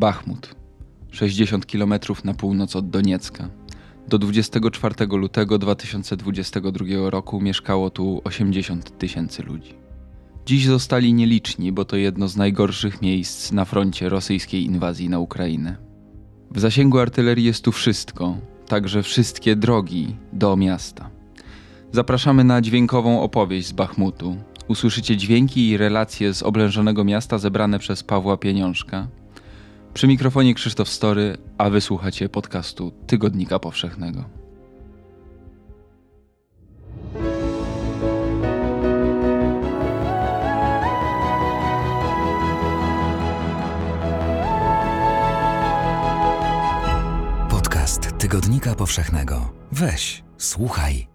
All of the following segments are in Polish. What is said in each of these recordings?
Bachmut, 60 km na północ od Doniecka. Do 24 lutego 2022 roku mieszkało tu 80 tysięcy ludzi. Dziś zostali nieliczni, bo to jedno z najgorszych miejsc na froncie rosyjskiej inwazji na Ukrainę. W zasięgu artylerii jest tu wszystko, także wszystkie drogi do miasta. Zapraszamy na dźwiękową opowieść z Bachmutu. Usłyszycie dźwięki i relacje z oblężonego miasta zebrane przez Pawła Pieniążka. Przy mikrofonie Krzysztof Story, a wysłuchacie podcastu Tygodnika Powszechnego. Podcast Tygodnika Powszechnego. Weź, słuchaj.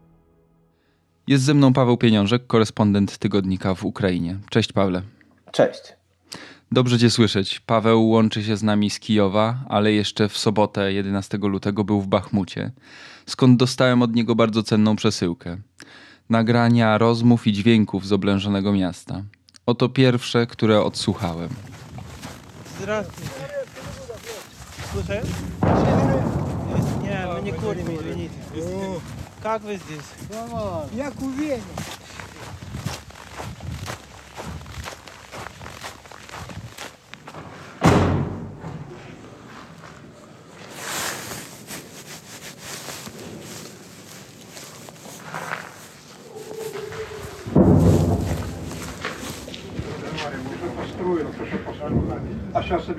Jest ze mną Paweł Pieniążek, korespondent Tygodnika w Ukrainie. Cześć Pawle. Cześć. Dobrze Cię słyszeć. Paweł łączy się z nami z Kijowa, ale jeszcze w sobotę 11 lutego był w Bachmucie, skąd dostałem od niego bardzo cenną przesyłkę. Nagrania rozmów i dźwięków z oblężonego miasta. Oto pierwsze, które odsłuchałem. Здравствуйте. Слушай. Не, мы не курим, извините. Как вы здесь? Як у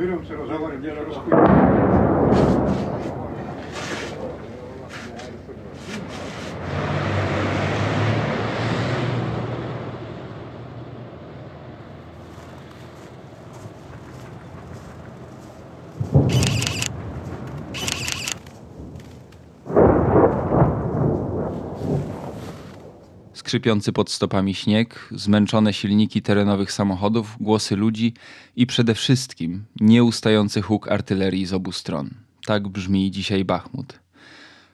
разберемся, разговариваем, я раскурю. Skrzypiący pod stopami śnieg, zmęczone silniki terenowych samochodów, głosy ludzi i przede wszystkim nieustający huk artylerii z obu stron. Tak brzmi dzisiaj Bachmut.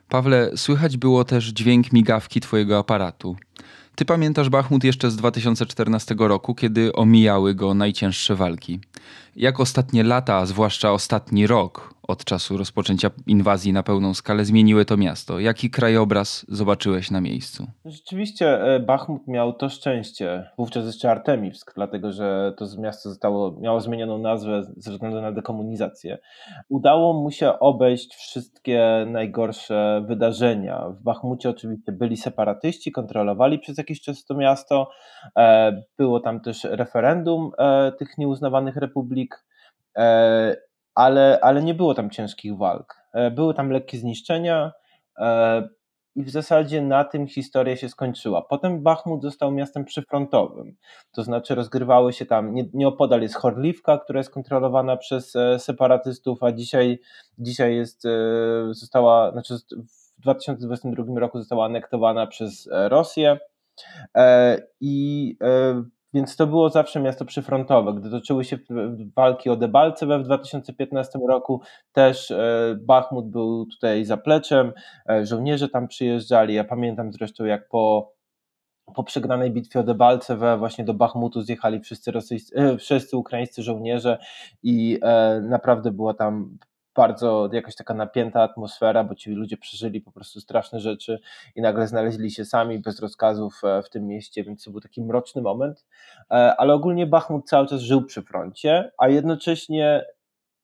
Pawle, słychać było też dźwięk migawki twojego aparatu. Ty pamiętasz Bachmut jeszcze z 2014 roku, kiedy omijały go najcięższe walki. Jak ostatnie lata, zwłaszcza ostatni rok od czasu rozpoczęcia inwazji na pełną skalę zmieniły to miasto? Jaki krajobraz zobaczyłeś na miejscu? Rzeczywiście e, Bachmut miał to szczęście, wówczas jeszcze Artemivsk, dlatego że to miasto zostało, miało zmienioną nazwę ze względu na dekomunizację. Udało mu się obejść wszystkie najgorsze wydarzenia. W Bachmucie oczywiście byli separatyści, kontrolowali przez jakiś czas to miasto. E, Było tam też referendum e, tych nieuznawanych republik. E, ale, ale nie było tam ciężkich walk. E, Były tam lekkie zniszczenia e, i w zasadzie na tym historia się skończyła. Potem Bachmut został miastem przyfrontowym, to znaczy rozgrywały się tam, nie, nieopodal jest Chorliwka, która jest kontrolowana przez separatystów, a dzisiaj, dzisiaj jest, została, znaczy w 2022 roku została anektowana przez Rosję i więc to było zawsze miasto przyfrontowe. Gdy toczyły się walki o Debalcewe w 2015 roku, też e, Bachmut był tutaj zapleczem, e, żołnierze tam przyjeżdżali. Ja pamiętam zresztą, jak po, po przegranej bitwie o Debalcewe właśnie do Bachmutu zjechali wszyscy, rosyjscy, e, wszyscy ukraińscy żołnierze i naprawdę była tam bardzo jakaś taka napięta atmosfera, bo ci ludzie przeżyli po prostu straszne rzeczy i nagle znaleźli się sami bez rozkazów e, w tym mieście, więc to był taki mroczny moment. E, Ale ogólnie Bachmut cały czas żył przy froncie, a jednocześnie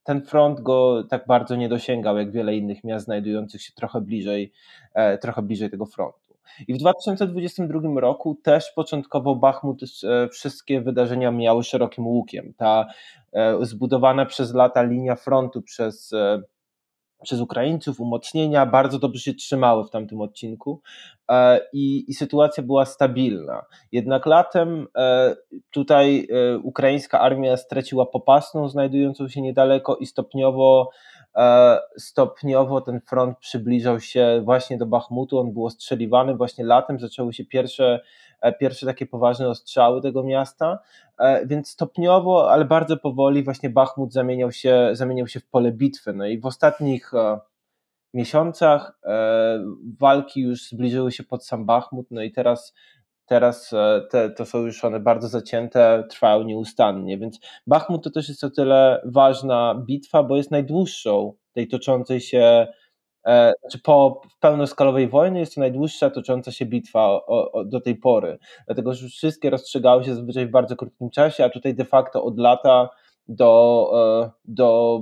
ten front go tak bardzo nie dosięgał, jak wiele innych miast znajdujących się trochę bliżej, e, trochę bliżej tego frontu. I w 2022 roku też początkowo Bachmut e, wszystkie wydarzenia miały szerokim łukiem. Ta e, zbudowana przez lata linia frontu przez, e, przez Ukraińców, umocnienia bardzo dobrze się trzymały w tamtym odcinku i, i sytuacja była stabilna. Jednak latem tutaj ukraińska armia straciła popasną znajdującą się niedaleko i stopniowo stopniowo ten front przybliżał się właśnie do Bachmutu, on był ostrzeliwany, właśnie latem. Zaczęły się pierwsze, e, pierwsze takie poważne ostrzały tego miasta, e, więc stopniowo, ale bardzo powoli właśnie Bachmut zamieniał się, zamieniał się w pole bitwy, no i w ostatnich e, miesiącach e, walki już zbliżyły się pod sam Bachmut, no i teraz Teraz e, te, to są już one bardzo zacięte, trwają nieustannie, więc Bachmut to też jest o tyle ważna bitwa, bo jest najdłuższą tej toczącej się E, znaczy po pełnoskalowej wojnie jest to najdłuższa tocząca się bitwa o, o, do tej pory, dlatego że wszystkie rozstrzygały się zazwyczaj w bardzo krótkim czasie, a tutaj de facto od lata do, e, do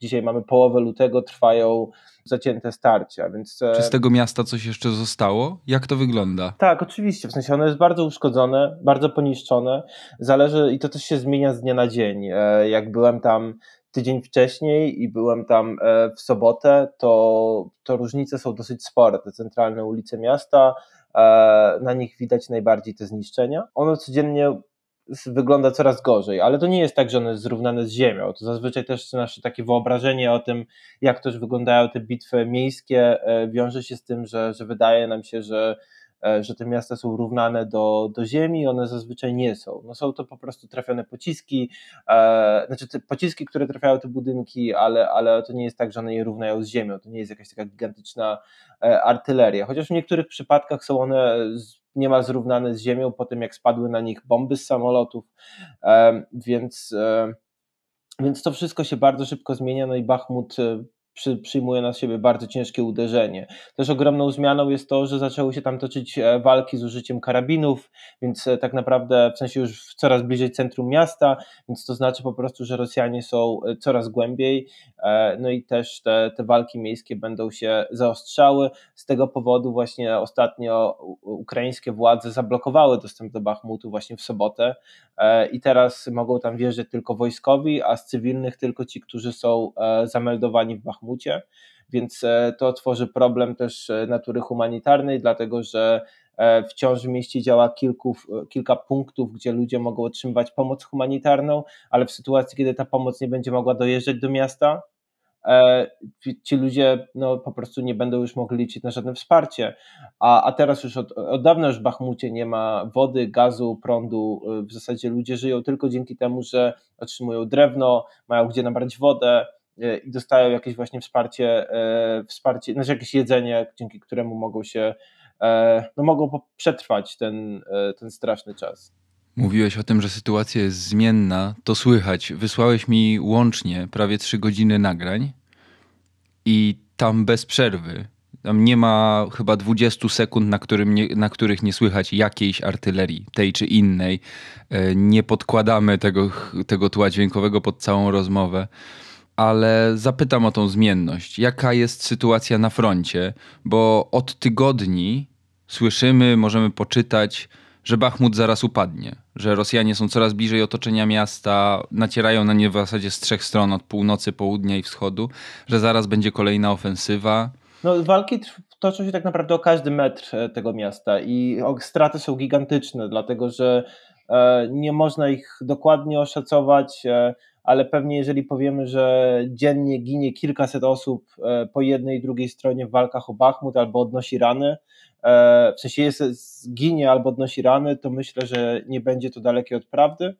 dzisiaj mamy połowę lutego, trwają zacięte starcia. Więc... E, Czy z tego miasta coś jeszcze zostało? Jak to wygląda? Tak, oczywiście. W sensie ono jest bardzo uszkodzone, bardzo poniszczone. Zależy i to też się zmienia z dnia na dzień. Jak byłem tam tydzień wcześniej i byłem tam e, w sobotę, to, to różnice są dosyć spore. Te centralne ulice miasta, e, na nich widać najbardziej te zniszczenia. Ono codziennie wygląda coraz gorzej, ale to nie jest tak, że ono jest zrównane z ziemią. To zazwyczaj też nasze takie wyobrażenie o tym, jak też wyglądają te bitwy miejskie, e, wiąże się z tym, że, że wydaje nam się, że że te miasta są równane do, do ziemi, one zazwyczaj nie są. No są to po prostu trafione pociski, e, znaczy te pociski, które trafiają te budynki, ale, ale to nie jest tak, że one je równają z ziemią, to nie jest jakaś taka gigantyczna e, artyleria, chociaż w niektórych przypadkach są one niemal zrównane z ziemią po tym, jak spadły na nich bomby z samolotów, e, więc, e, więc to wszystko się bardzo szybko zmienia, no i Bachmut e, przy, przyjmuje na siebie bardzo ciężkie uderzenie. Też ogromną zmianą jest to, że zaczęły się tam toczyć e, walki z użyciem karabinów, więc e, tak naprawdę w sensie już coraz bliżej centrum miasta, więc to znaczy po prostu, że Rosjanie są e, coraz głębiej, no i też te, te walki miejskie będą się zaostrzały. Z tego powodu właśnie ostatnio ukraińskie władze zablokowały dostęp do Bachmutu właśnie w sobotę i teraz mogą tam wjeżdżać tylko wojskowi, a z cywilnych tylko ci, którzy są zameldowani w Bachmucie więc e, to tworzy problem też e, natury humanitarnej, dlatego że e, wciąż w mieście działa kilku, kilka punktów, gdzie ludzie mogą otrzymywać pomoc humanitarną, ale w sytuacji, kiedy ta pomoc nie będzie mogła dojeżdżać do miasta, ci ludzie no, po prostu nie będą już mogli liczyć na żadne wsparcie. A, a teraz już od, od dawna już w Bachmucie nie ma wody, gazu, prądu. W zasadzie ludzie żyją tylko dzięki temu, że otrzymują drewno, mają gdzie nabrać wodę, E, i dostają jakieś właśnie wsparcie, e, wsparcie, znaczy jakieś jedzenie, dzięki któremu mogą się, e, no mogą przetrwać ten, ten straszny czas. Mówiłeś o tym, że sytuacja jest zmienna, to słychać. Wysłałeś mi łącznie prawie trzy godziny nagrań i tam bez przerwy. Tam nie ma chyba 20 sekund, na, którym nie, na których nie słychać jakiejś artylerii, tej czy innej. Nie podkładamy tego, tego tła dźwiękowego pod całą rozmowę ale zapytam o tą zmienność. Jaka jest sytuacja na froncie? Bo od tygodni słyszymy, możemy poczytać, że Bachmut zaraz upadnie, że Rosjanie są coraz bliżej otoczenia miasta, nacierają na nie w zasadzie z trzech stron, od północy, południa i wschodu, że zaraz będzie kolejna ofensywa. No, walki toczą się tak naprawdę o każdy metr e, tego miasta i straty są gigantyczne, dlatego że e, nie można ich dokładnie oszacować. Ale pewnie jeżeli powiemy, że dziennie ginie kilkaset osób e, po jednej i drugiej stronie w walkach o Bachmut albo odnosi rany, e, w sensie jest, zginie albo odnosi rany, to myślę, że nie będzie to dalekie od prawdy,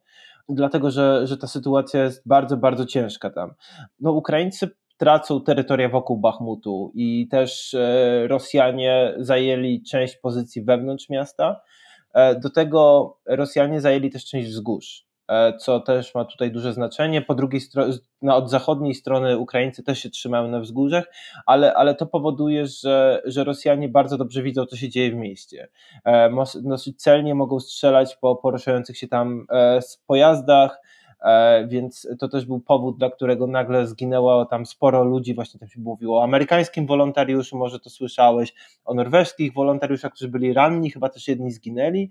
dlatego że, że ta sytuacja jest bardzo, bardzo ciężka tam. No, Ukraińcy tracą terytoria wokół Bachmutu i też e, Rosjanie zajęli część pozycji wewnątrz miasta. Do tego Rosjanie zajęli też część wzgórz. E, co też ma tutaj duże znaczenie. Po drugiej stronie, od zachodniej strony Ukraińcy też się trzymają na wzgórzach, ale, ale to powoduje, że, że Rosjanie bardzo dobrze widzą, co się dzieje w mieście. E, dosyć celnie mogą strzelać po poruszających się tam e, pojazdach, więc to też był powód, dla którego nagle zginęło tam sporo ludzi, właśnie tam się mówiło o amerykańskim wolontariuszu, może to słyszałeś, o norweskich wolontariuszach, którzy byli ranni, chyba też jedni zginęli,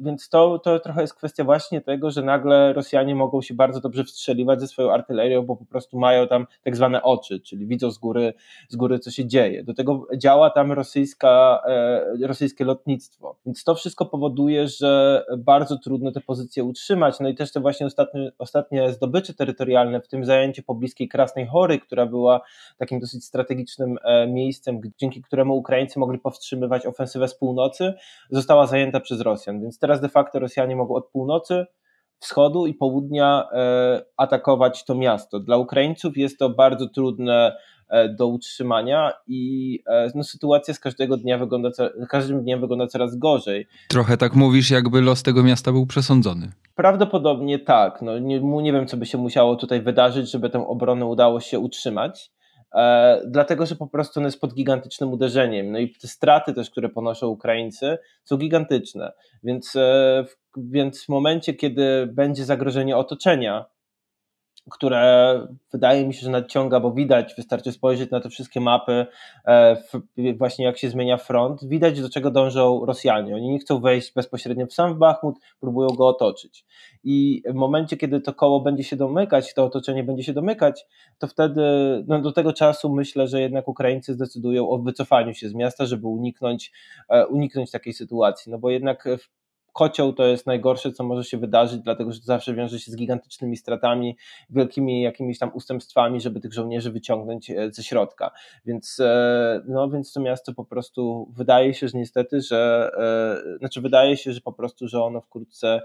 więc to, to trochę jest kwestia właśnie tego, że nagle Rosjanie mogą się bardzo dobrze wstrzeliwać ze swoją artylerią, bo po prostu mają tam tak zwane oczy, czyli widzą z góry, z góry co się dzieje. Do tego działa tam rosyjska, e, rosyjskie lotnictwo. Więc to wszystko powoduje, że bardzo trudno te pozycje utrzymać. No i też te właśnie ostatnie, ostatnie zdobycze terytorialne, w tym zajęcie pobliskiej Krasnej Hory, która była takim dosyć strategicznym e, miejscem, dzięki któremu Ukraińcy mogli powstrzymywać ofensywę z północy, została zajęta przez Rosjan. Rosjan. Więc teraz de facto Rosjanie mogą od północy wschodu i południa e, atakować to miasto. Dla Ukraińców jest to bardzo trudne e, do utrzymania i e, no, sytuacja z każdego dnia wygląda, każdym dniem wygląda coraz gorzej. Trochę tak mówisz, jakby los tego miasta był przesądzony. Prawdopodobnie tak. No, nie, nie wiem, co by się musiało tutaj wydarzyć, żeby tę obronę udało się utrzymać. E, dlatego że po prostu on jest pod gigantycznym uderzeniem. No i te straty też, które ponoszą Ukraińcy, są gigantyczne. Więc, e, więc w momencie, kiedy będzie zagrożenie otoczenia, które wydaje mi się, że nadciąga, bo widać, wystarczy spojrzeć na te wszystkie mapy, e, właśnie jak się zmienia front, widać do czego dążą Rosjanie. Oni nie chcą wejść bezpośrednio w sam Bachmut, próbują go otoczyć. I w momencie, kiedy to koło będzie się domykać, to otoczenie będzie się domykać, to wtedy no do tego czasu myślę, że jednak Ukraińcy zdecydują o wycofaniu się z miasta, żeby uniknąć, e, uniknąć takiej sytuacji. No bo jednak kocioł to jest najgorsze, co może się wydarzyć, dlatego że to zawsze wiąże się z gigantycznymi stratami, wielkimi jakimiś tam ustępstwami, żeby tych żołnierzy wyciągnąć e, ze środka. Więc, e, no, więc to miasto po prostu wydaje się, że niestety, że e, znaczy wydaje się, że po prostu, że ono wkrótce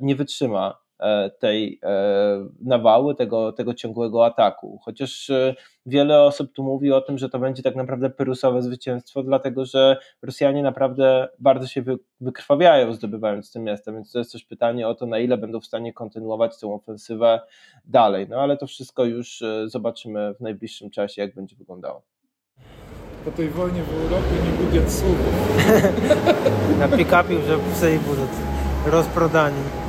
nie wytrzyma E, tej e, nawały, tego, tego ciągłego ataku. Chociaż e, wiele osób tu mówi o tym, że to będzie tak naprawdę pyrusowe zwycięstwo, dlatego że Rosjanie naprawdę bardzo się wykrwawiają zdobywając te miasta, więc to jest też pytanie o to, na ile będą w stanie kontynuować tę ofensywę dalej. No ale to wszystko już zobaczymy w najbliższym czasie, jak będzie wyglądało po tej wojnie w Europie nie budżet słów. Na pick-upie już w budżet rozprodani.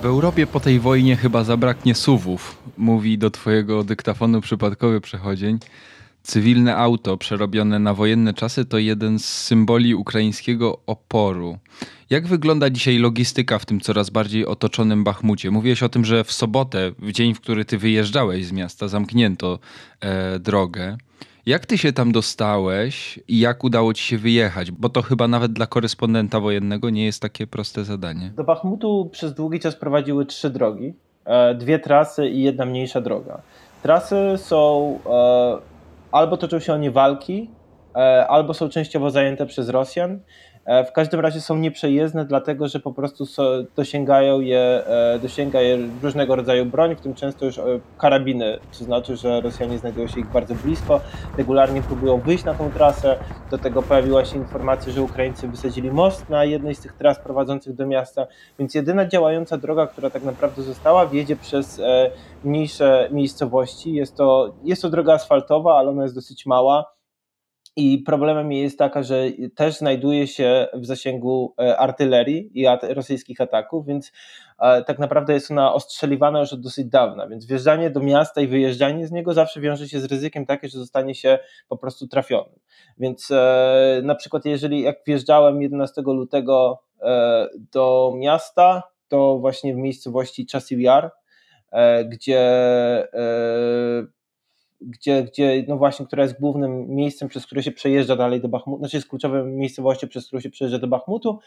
W Europie po tej wojnie chyba zabraknie suwów, mówi do twojego dyktafonu przypadkowy przechodzień. Cywilne auto przerobione na wojenne czasy to jeden z symboli ukraińskiego oporu. Jak wygląda dzisiaj logistyka w tym coraz bardziej otoczonym Bachmucie? Mówiłeś o tym, że w sobotę, w dzień, w który ty wyjeżdżałeś z miasta, zamknięto e, drogę. Jak ty się tam dostałeś i jak udało ci się wyjechać? Bo to chyba nawet dla korespondenta wojennego nie jest takie proste zadanie. Do Bachmutu przez długi czas prowadziły trzy drogi, e, dwie trasy i jedna mniejsza droga. Trasy są e, albo toczą się o nie walki, e, albo są częściowo zajęte przez Rosjan w każdym razie są nieprzejezdne, dlatego że po prostu dosięgają je, e, dosięga je różnego rodzaju broń, w tym często już e, karabiny, to znaczy, że Rosjanie znajdują się ich bardzo blisko, regularnie próbują wyjść na tą trasę. Do tego pojawiła się informacja, że Ukraińcy wysadzili most na jednej z tych tras prowadzących do miasta, więc jedyna działająca droga, która tak naprawdę została, wiedzie przez mniejsze miejscowości. Jest to, jest to droga asfaltowa, ale ona jest dosyć mała i problemem jest taka, że też znajduje się w zasięgu e, artylerii i rosyjskich ataków, więc e, tak naprawdę jest ona ostrzeliwana już od dosyć dawna. Więc wjeżdżanie do miasta i wyjeżdżanie z niego zawsze wiąże się z ryzykiem takie, że zostanie się po prostu trafionym. Więc e, na przykład, jeżeli jak wjeżdżałem 11 lutego do miasta, to właśnie w miejscowości Chasiv Yar, gdzie gdzie, gdzie, no właśnie, która jest głównym miejscem, przez które się przejeżdża dalej do Bachmutu, znaczy jest kluczową miejscowością, przez którą się przejeżdża do Bachmutu.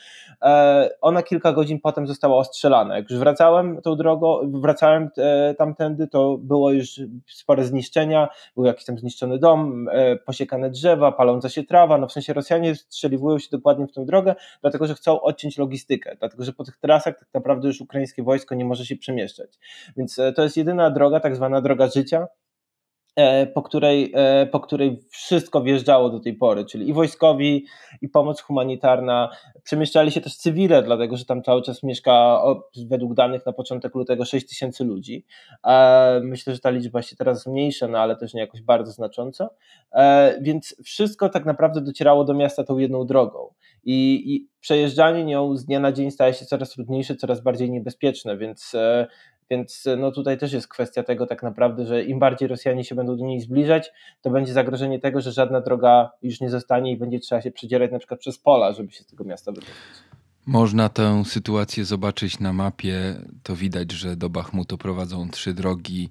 E, ona kilka godzin potem została ostrzelana. Jak już wracałem tą drogą, wracałem e, tamtędy, to było już spore zniszczenia, był jakiś tam zniszczony dom, e, posiekane drzewa, paląca się trawa, no w sensie Rosjanie strzeliwują się dokładnie w tę drogę, dlatego, że chcą odciąć logistykę, dlatego, że po tych trasach tak naprawdę już ukraińskie wojsko nie może się przemieszczać. Więc to jest jedyna droga, tak zwana droga życia, E, po której, e, po której wszystko wjeżdżało do tej pory, czyli i wojskowi, i pomoc humanitarna. Przemieszczali się też cywile, dlatego że tam cały czas mieszka według danych na początek lutego 6 tysięcy ludzi. E, myślę, że ta liczba się teraz zmniejsza, no ale też nie jakoś bardzo znacząco. Więc wszystko tak naprawdę docierało do miasta tą jedną drogą. I, i przejeżdżanie nią z dnia na dzień staje się coraz trudniejsze, coraz bardziej niebezpieczne, więc więc no tutaj też jest kwestia tego tak naprawdę, że im bardziej Rosjanie się będą do niej zbliżać, to będzie zagrożenie tego, że żadna droga już nie zostanie i będzie trzeba się przedzierać na przykład przez pola, żeby się z tego miasta wydostać. Można tę sytuację zobaczyć na mapie. To widać, że do Bachmutu prowadzą trzy drogi,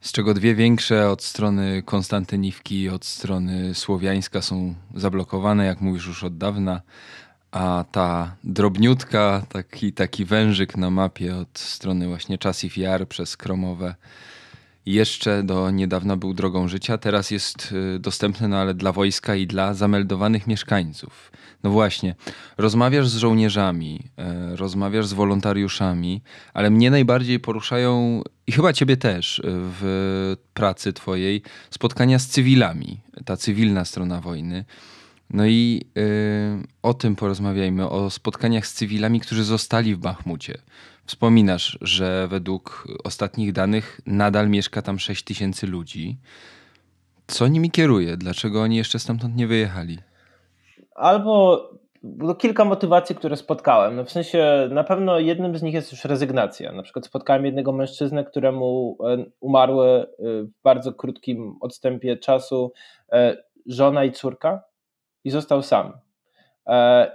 z czego dwie większe od strony Konstantyniwki i od strony Słowiańska są zablokowane, jak mówisz już od dawna a ta drobniutka, taki, taki wężyk na mapie od strony właśnie Chasif Jar przez Kromowe Jeszcze do niedawna był drogą życia, teraz jest y, dostępny, no ale dla wojska i dla zameldowanych mieszkańców. No właśnie, rozmawiasz z żołnierzami, e, rozmawiasz z wolontariuszami, ale mnie najbardziej poruszają, i chyba ciebie też, y, w pracy twojej, spotkania z cywilami, ta cywilna strona wojny. No i y, o tym porozmawiajmy, o spotkaniach z cywilami, którzy zostali w Bachmucie. Wspominasz, że według ostatnich danych nadal mieszka tam 6 tysięcy ludzi. Co nimi kieruje? Dlaczego oni jeszcze stamtąd nie wyjechali? Albo no, kilka motywacji, które spotkałem. No w sensie na pewno jednym z nich jest już rezygnacja. Na przykład spotkałem jednego mężczyznę, któremu e, umarły e, w bardzo krótkim odstępie czasu e, żona i córka i został sam.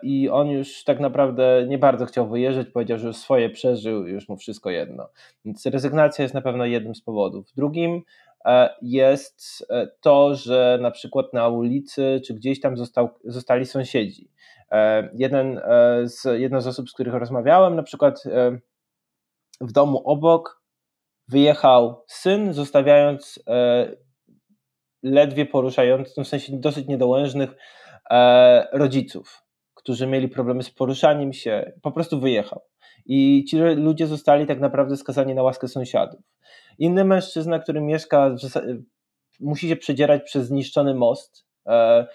I on już tak naprawdę nie bardzo chciał wyjeżdżać, powiedział, że swoje przeżył, już mu wszystko jedno. Więc rezygnacja jest na pewno jednym z powodów. Drugim jest to, że na przykład na ulicy czy gdzieś tam został, zostali sąsiedzi. Jeden z, jedna z osób, z których rozmawiałem, na przykład w domu obok wyjechał syn, zostawiając ledwie poruszających, w sensie dosyć niedołężnych E, rodziców, którzy mieli problemy z poruszaniem się, po prostu wyjechał. I ci ludzie zostali tak naprawdę skazani na łaskę sąsiadów. Inny mężczyzna, który mieszka, musi się przedzierać przez zniszczony most, e,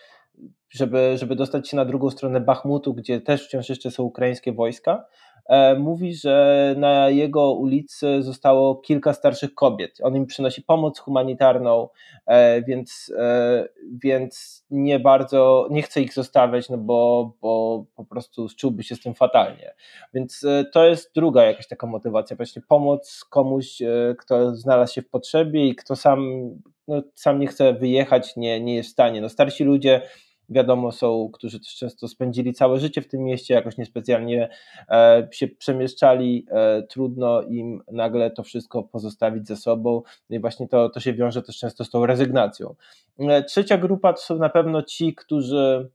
żeby, żeby dostać się na drugą stronę Bachmutu, gdzie też wciąż jeszcze są ukraińskie wojska. E, mówi, że na jego ulicy zostało kilka starszych kobiet. On im przynosi pomoc humanitarną, e, więc, e, więc nie bardzo, nie chce ich zostawiać, no bo, bo po prostu czułby się z tym fatalnie. Więc to jest druga jakaś taka motywacja, właśnie pomoc komuś, kto znalazł się w potrzebie i kto sam, no, sam nie chce wyjechać, nie, nie jest w stanie. No, starsi ludzie wiadomo, są, którzy też często spędzili całe życie w tym mieście, jakoś niespecjalnie e, się przemieszczali, e, trudno im nagle to wszystko pozostawić ze sobą no i właśnie to, to się wiąże też często z tą rezygnacją. E, trzecia grupa to są na pewno ci, którzy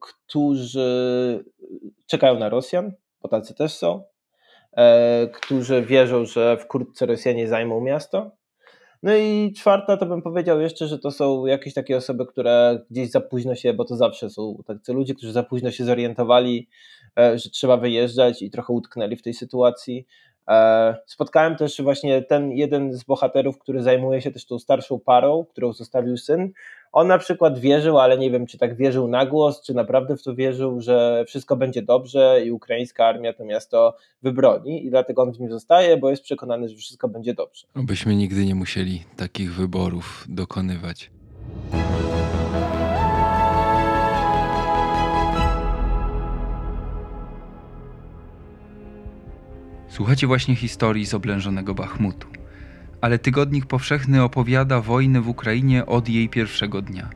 którzy czekają na Rosjan, bo tacy też są, którzy wierzą, że wkrótce Rosjanie zajmą miasto, no i czwarta to bym powiedział jeszcze, że to są jakieś takie osoby, które gdzieś za późno się, bo to zawsze są tacy ludzie, którzy za późno się zorientowali, e, że trzeba wyjeżdżać i trochę utknęli w tej sytuacji. E, spotkałem też właśnie ten jeden z bohaterów, który zajmuje się też tą starszą parą, którą zostawił syn. On na przykład wierzył, ale nie wiem, czy tak wierzył na głos, czy naprawdę w to wierzył, że wszystko będzie dobrze i ukraińska armia to miasto wybroni i dlatego on w nim zostaje, bo jest przekonany, że wszystko będzie dobrze. Obyśmy nigdy nie musieli takich wyborów dokonywać. Słuchacie właśnie historii z oblężonego Bachmutu. Ale Tygodnik Powszechny opowiada wojnę w Ukrainie od jej pierwszego dnia.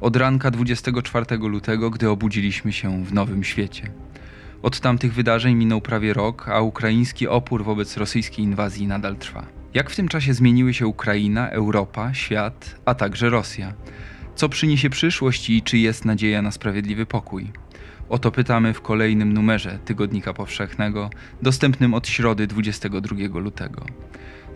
Od ranka 24 lutego, gdy obudziliśmy się w nowym świecie. Od tamtych wydarzeń minął prawie rok, a ukraiński opór wobec rosyjskiej inwazji nadal trwa. Jak w tym czasie zmieniły się Ukraina, Europa, świat, a także Rosja? Co przyniesie przyszłość i czy jest nadzieja na sprawiedliwy pokój? O to pytamy w kolejnym numerze Tygodnika Powszechnego, dostępnym od środy 22 lutego.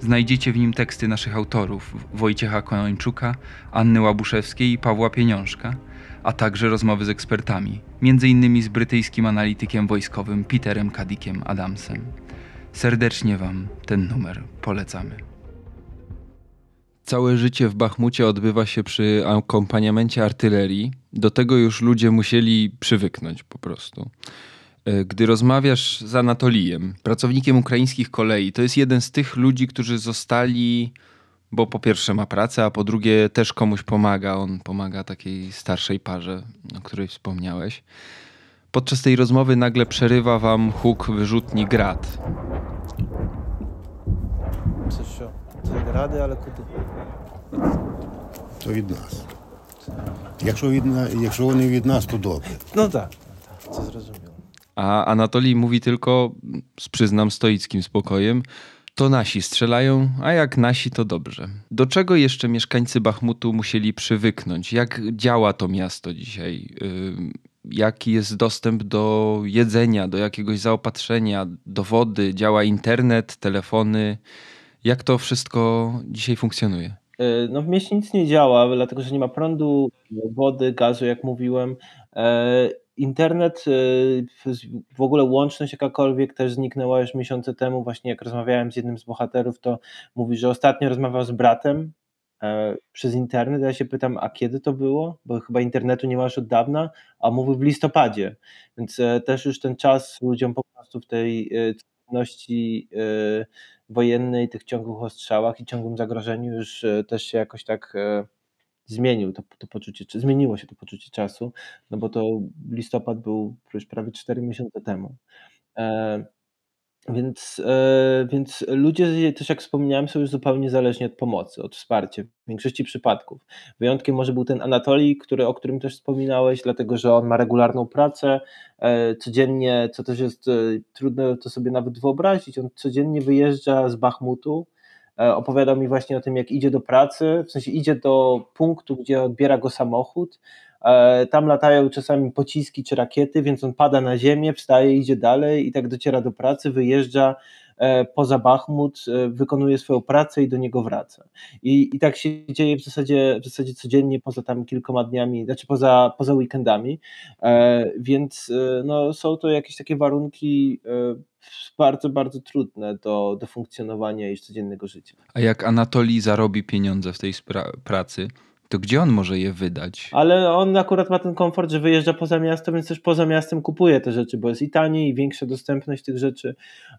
Znajdziecie w nim teksty naszych autorów Wojciecha Konończuka, Anny Łabuszewskiej i Pawła Pieniążka, a także rozmowy z ekspertami, m.in. z brytyjskim analitykiem wojskowym Peterem Kadikiem Adamsem. Serdecznie Wam ten numer polecamy. Całe życie w Bachmucie odbywa się przy akompaniamencie artylerii. Do tego już ludzie musieli przywyknąć po prostu. E, gdy rozmawiasz z Anatolijem, pracownikiem ukraińskich kolei, to jest jeden z tych ludzi, którzy zostali, bo po pierwsze ma pracę, a po drugie też komuś pomaga. On pomaga takiej starszej parze, o której wspomniałeś. Podczas tej rozmowy nagle przerywa wam huk wyrzutni grad. Це що? Це гради, ale куди? То від нас. Якщо, від, на- якщо вони від нас, то добре. No tak, tak, to zrozumiałem. A Anatolij mówi tylko, z przyznam stoickim spokojem, to nasi strzelają, a jak nasi to dobrze. Do czego jeszcze mieszkańcy Bachmutu musieli przywyknąć? Jak działa to miasto dzisiaj? Ym, Jaki jest dostęp do jedzenia, do jakiegoś zaopatrzenia, do wody? Działa internet, telefony? Jak to wszystko dzisiaj funkcjonuje? E, no w mieście nic nie działa, dlatego że nie ma prądu, wody, gazu, jak mówiłem. E, internet, e, w ogóle łączność jakakolwiek też zniknęła już miesiące temu. Właśnie jak rozmawiałem z jednym z bohaterów, to mówi, że ostatnio rozmawiał z bratem przez internet. Ja się pytam, a kiedy to było? Bo chyba internetu nie ma już od dawna, a mówi w listopadzie. Więc też już ten czas ludziom po prostu w tej codzienności wojennej, tych ciągłych ostrzałach i ciągłym zagrożeniu już e, też się jakoś tak e, zmienił to, to poczucie, czy zmieniło się to poczucie czasu, no bo to listopad był już prawie 4 miesiące temu. E, więc, e, więc ludzie też jak wspomniałem są już zupełnie zależni od pomocy, od wsparcia w większości przypadków. Wyjątkiem może był ten Anatolii, który, o którym też wspominałeś, dlatego że on ma regularną pracę, e, codziennie, co też jest e, trudno to sobie nawet wyobrazić, on codziennie wyjeżdża z Bachmutu, opowiadał mi właśnie o tym, jak idzie do pracy, w sensie idzie do punktu, gdzie odbiera go samochód, E, tam latają czasami pociski czy rakiety, więc on pada na ziemię, wstaje, idzie dalej i tak dociera do pracy, wyjeżdża. e, poza Bachmut, e, wykonuje swoją pracę i do niego wraca. I, i tak się dzieje w zasadzie, w zasadzie codziennie, poza tam kilkoma dniami, znaczy poza, poza weekendami, więc no, są to jakieś takie warunki bardzo, bardzo trudne do, do funkcjonowania i codziennego życia. A jak Anatolii zarobi pieniądze w tej pracy, to gdzie on może je wydać? Ale on akurat ma ten komfort, że wyjeżdża poza miasto, więc też poza miastem kupuje te rzeczy, bo jest i taniej, i większa dostępność tych rzeczy.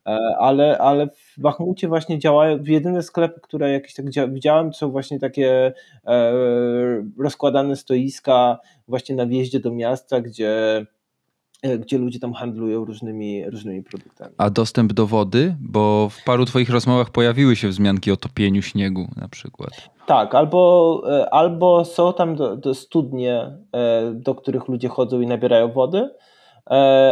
E, ale, ale w Bachmucie właśnie działają, jedyne sklepy, które jakieś tak widziałem, to są właśnie takie e, rozkładane stoiska właśnie na wjeździe do miasta, gdzie gdzie ludzie tam handlują różnymi, różnymi produktami. A dostęp do wody? Bo w paru Twoich rozmowach pojawiły się wzmianki o topieniu śniegu na przykład. Tak, albo, e, albo są tam do, do studnie, e, do których ludzie chodzą i nabierają wody,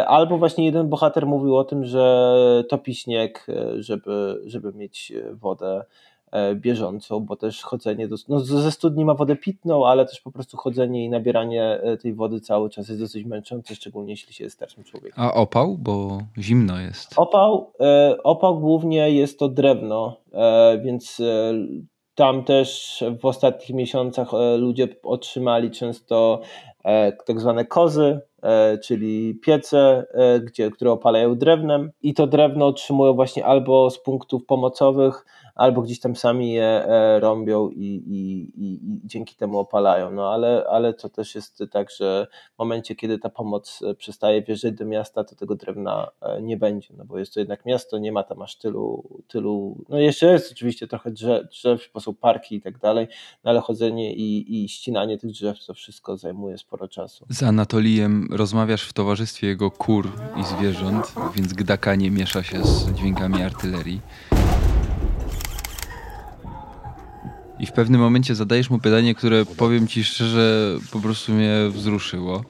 albo właśnie jeden bohater mówił o tym, że topi śnieg, żeby, żeby mieć wodę E, bieżącą, bo też chodzenie, do, no ze studni ma wodę pitną, ale też po prostu chodzenie i nabieranie e, tej wody cały czas jest dosyć męczące, szczególnie jeśli się jest starszym człowiekiem. A opał? Bo zimno jest. Opał, e, opał głównie jest to drewno, więc tam też w ostatnich miesiącach ludzie otrzymali często tak zwane kozy, czyli piece, gdzie, które opalają drewnem i to drewno otrzymują właśnie albo z punktów pomocowych, albo gdzieś tam sami je e, rąbią i, i, i, dzięki temu opalają. No ale, ale to też jest tak, że w momencie, kiedy ta pomoc e, przestaje wjeżdżać do miasta, to tego drewna e, nie będzie, no bo jest to jednak miasto, nie ma tam aż tylu, tylu no jeszcze jest oczywiście trochę drzew, drzew bo są parki i tak dalej, no ale chodzenie i, i ścinanie tych drzew, to wszystko zajmuje sporo czasu. Z Anatolijem rozmawiasz w towarzystwie jego kur i zwierząt, więc gdakanie miesza się z dźwiękami artylerii. I w pewnym momencie zadajesz mu pytanie, które powiem ci szczerze, po prostu mnie wzruszyło.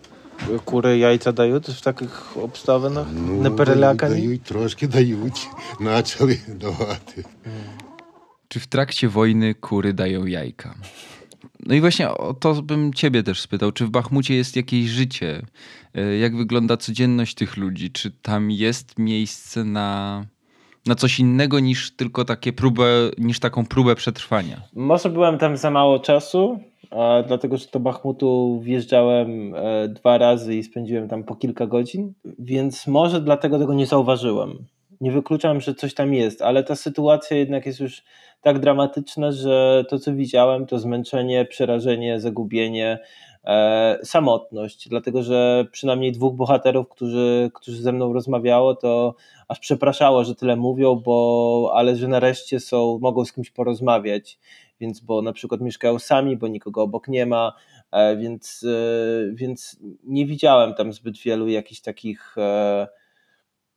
Kury jajca dają też w takich obstawach? Ну, Не перелякані? Дають, трошки дають. Почали давати. Czy w trakcie wojny kury dają jajka? No i właśnie o to bym ciebie też spytał. Czy w Bachmucie jest jakieś życie? E, jak wygląda codzienność tych ludzi? Czy tam jest miejsce na na coś innego niż tylko takie próbę, niż taką próbę przetrwania? Może byłem tam za mało czasu, dlatego że do Bachmutu wjeżdżałem e, dwa razy i spędziłem tam po kilka godzin, więc może dlatego tego nie zauważyłem. Nie wykluczam, że coś tam jest, ale ta sytuacja jednak jest już tak dramatyczna, że to co widziałem to zmęczenie, przerażenie, zagubienie, e, samotność, dlatego że przynajmniej dwóch bohaterów, którzy, którzy ze mną rozmawiało, to aż przepraszało, że tyle mówią, bo ale że nareszcie są, mogą z kimś porozmawiać, więc bo na przykład mieszkają sami, bo nikogo obok nie ma, e, więc, e, więc nie widziałem tam zbyt wielu jakichś takich e,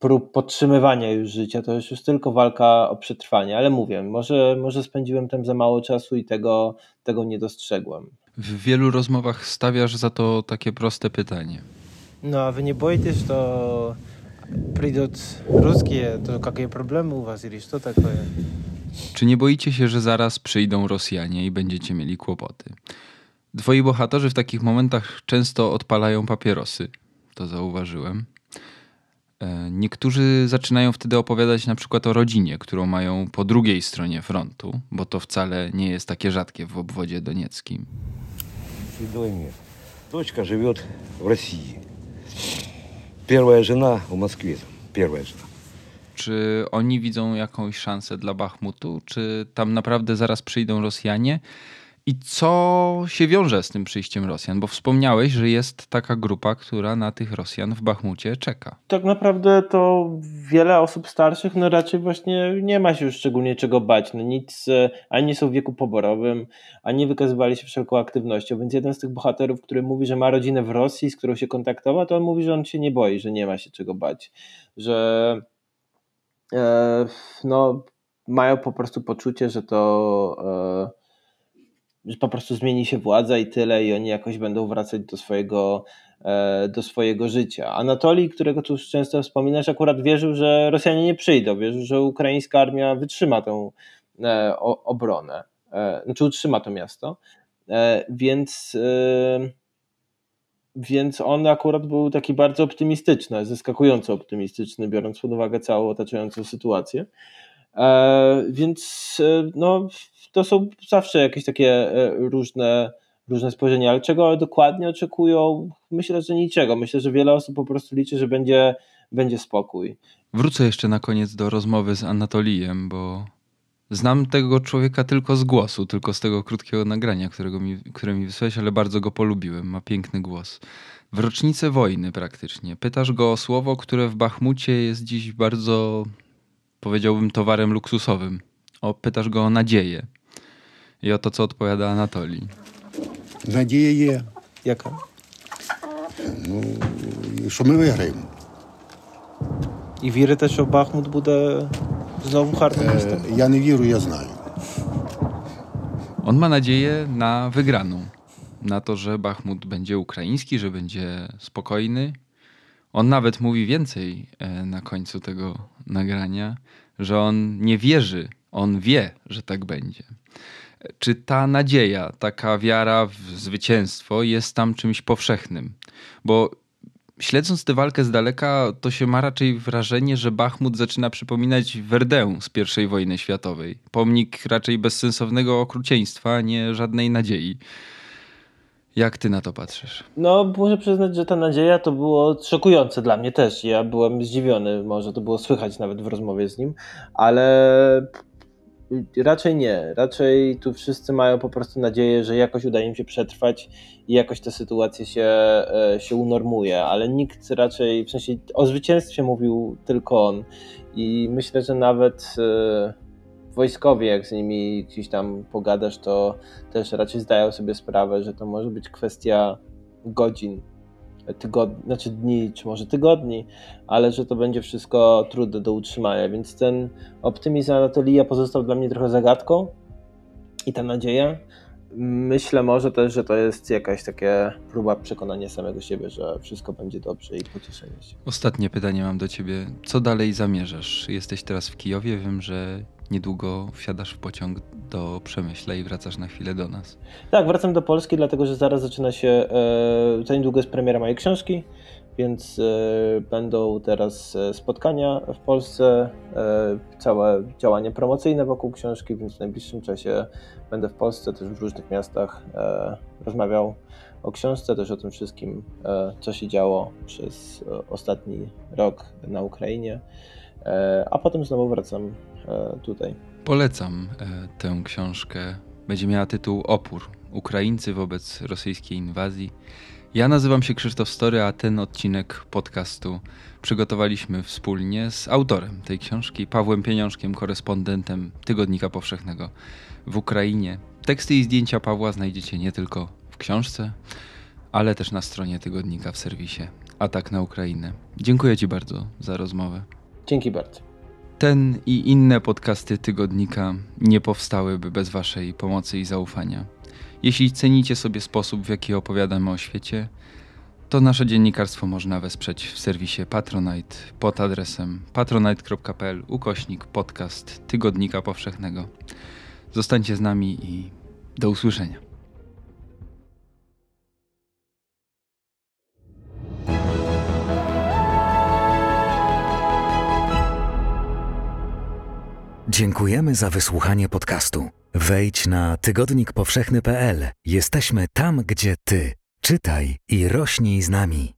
prób podtrzymywania już życia, to już, już tylko walka o przetrwanie, ale mówię, może, może spędziłem tam za mało czasu i tego, tego nie dostrzegłem. W wielu rozmowach stawiasz za to takie proste pytanie. No a wy nie boicie, że to придут русские, то какие проблемы у вас или что такое? Czy nie boicie się, że zaraz przyjdą Rosjanie i będziecie mieli kłopoty? Twoi bohaterzy w takich momentach często odpalają papierosy. To zauważyłem. E, niektórzy zaczynają wtedy opowiadać na przykład o rodzinie, którą mają po drugiej stronie frontu, bo to wcale nie jest takie rzadkie w obwodzie donieckim. Дочка Дочка живет в России. Первая жена в Москве. Первая жена. Czy oni widzą jakąś szansę dla Bachmutu? Czy tam naprawdę zaraz przyjdą Rosjanie? I co się wiąże z tym przyjściem Rosjan? Bo wspomniałeś, że jest taka grupa, która na tych Rosjan w Bachmucie czeka. Tak naprawdę to wiele osób starszych, no raczej właśnie nie ma się już szczególnie czego bać. No nic, e, ani nie są w wieku poborowym, ani wykazywali się wszelką aktywnością. Więc jeden z tych bohaterów, który mówi, że ma rodzinę w Rosji, z którą się kontaktował, to on mówi, że on się nie boi, że nie ma się czego bać. Że e, no, mają po prostu poczucie, że to. E, że po prostu zmieni się władza i tyle, i oni jakoś będą wracać do swojego, e, do swojego życia. Anatolii, którego tu często wspominasz, akurat wierzył, że Rosjanie nie przyjdą, wierzył, że ukraińska armia wytrzyma tę e, obronę, e, znaczy utrzyma to miasto, więc więc on akurat był taki bardzo optymistyczny, zaskakująco optymistyczny, biorąc pod uwagę całą otaczającą sytuację. Więc no, to są zawsze jakieś takie e, różne, różne spojrzenia, ale czego dokładnie oczekują? Myślę, że niczego. Myślę, że wiele osób po prostu liczy, że będzie, będzie spokój. Wrócę jeszcze na koniec do rozmowy z Anatolijem, bo znam tego człowieka tylko z głosu, tylko z tego krótkiego nagrania, którego mi, które mi wysłałeś, ale bardzo go polubiłem. Ma piękny głos. W rocznicę wojny praktycznie. Pytasz go o słowo, które w Bachmucie jest dziś bardzo, powiedziałbym, towarem luksusowym. O, pytasz go o nadzieję. I oto co odpowiada Anatolii. Надія є. Jaka? Ну, що ми виграємо. I wierzy też, że Bachmut буде znowu hartym miastem? Е, Я не вірю, я знаю. On ma nadzieję na wygraną. Na to, że Bachmut będzie ukraiński, że będzie spokojny. On nawet mówi więcej e, na końcu tego nagrania, że on nie wierzy, on wie, że tak będzie. Czy ta nadzieja, taka wiara w zwycięstwo jest tam czymś powszechnym? Bo śledząc tę walkę z daleka, to się ma raczej wrażenie, że Bachmut zaczyna przypominać Verdun z I wojny światowej. Pomnik raczej bezsensownego okrucieństwa, nie żadnej nadziei. Jak ty na to patrzysz? No, muszę przyznać, że ta nadzieja to było szokujące dla mnie też. Ja byłem zdziwiony, może to było słychać nawet w rozmowie z nim, ale Raczej nie. Raczej tu wszyscy mają po prostu nadzieję, że jakoś uda im się przetrwać i jakoś ta sytuacja się, e, się unormuje, ale nikt raczej, w sensie o zwycięstwie mówił tylko on. I myślę, że nawet wojskowie, jak z nimi gdzieś tam pogadasz, to też raczej zdają sobie sprawę, że to może być kwestia godzin, tygodni, znaczy dni, czy może tygodni, ale że to będzie wszystko trudne do utrzymania, więc ten optymizm Anatolia pozostał dla mnie trochę zagadką i ta nadzieja. Myślę może też, że to jest jakaś taka próba przekonania samego siebie, że wszystko będzie dobrze i pocieszenie się. Ostatnie pytanie mam do ciebie. Co dalej zamierzasz? Jesteś teraz w Kijowie, wiem, że niedługo wsiadasz w pociąg do Przemyśla i wracasz na chwilę do nas. Tak, wracam do Polski, dlatego że zaraz zaczyna się, e, za niedługo jest premiera mojej książki, więc e, będą teraz e, spotkania w Polsce, e, całe działanie promocyjne wokół książki, więc w najbliższym czasie będę w Polsce, też w różnych miastach e, rozmawiał o książce, też o tym wszystkim, e, co się działo przez ostatni rok na Ukrainie, a potem znowu wracam E, tutaj. Polecam e, tę książkę. Będzie miała tytuł Opór. Ukraińcy wobec rosyjskiej inwazji. Ja nazywam się Krzysztof Story, a ten odcinek podcastu przygotowaliśmy wspólnie z autorem tej książki, Pawłem Pieniążkiem, korespondentem Tygodnika Powszechnego w Ukrainie. Teksty i zdjęcia Pawła znajdziecie nie tylko w książce, ale też na stronie tygodnika w serwisie Atak na Ukrainę. Dziękuję Ci bardzo za rozmowę. Dzięki bardzo. Ten i inne podcasty tygodnika nie powstałyby bez Waszej pomocy i zaufania. Jeśli cenicie sobie sposób, w jaki opowiadamy o świecie, to nasze dziennikarstwo można wesprzeć w serwisie Patronite pod adresem patronite.pl ukośnik podcast Tygodnika Powszechnego. Zostańcie z nami i do usłyszenia. Dziękujemy za wysłuchanie podcastu. Wejdź na tygodnikpowszechny.pl. Jesteśmy tam, gdzie ty. Czytaj i rośnij z nami.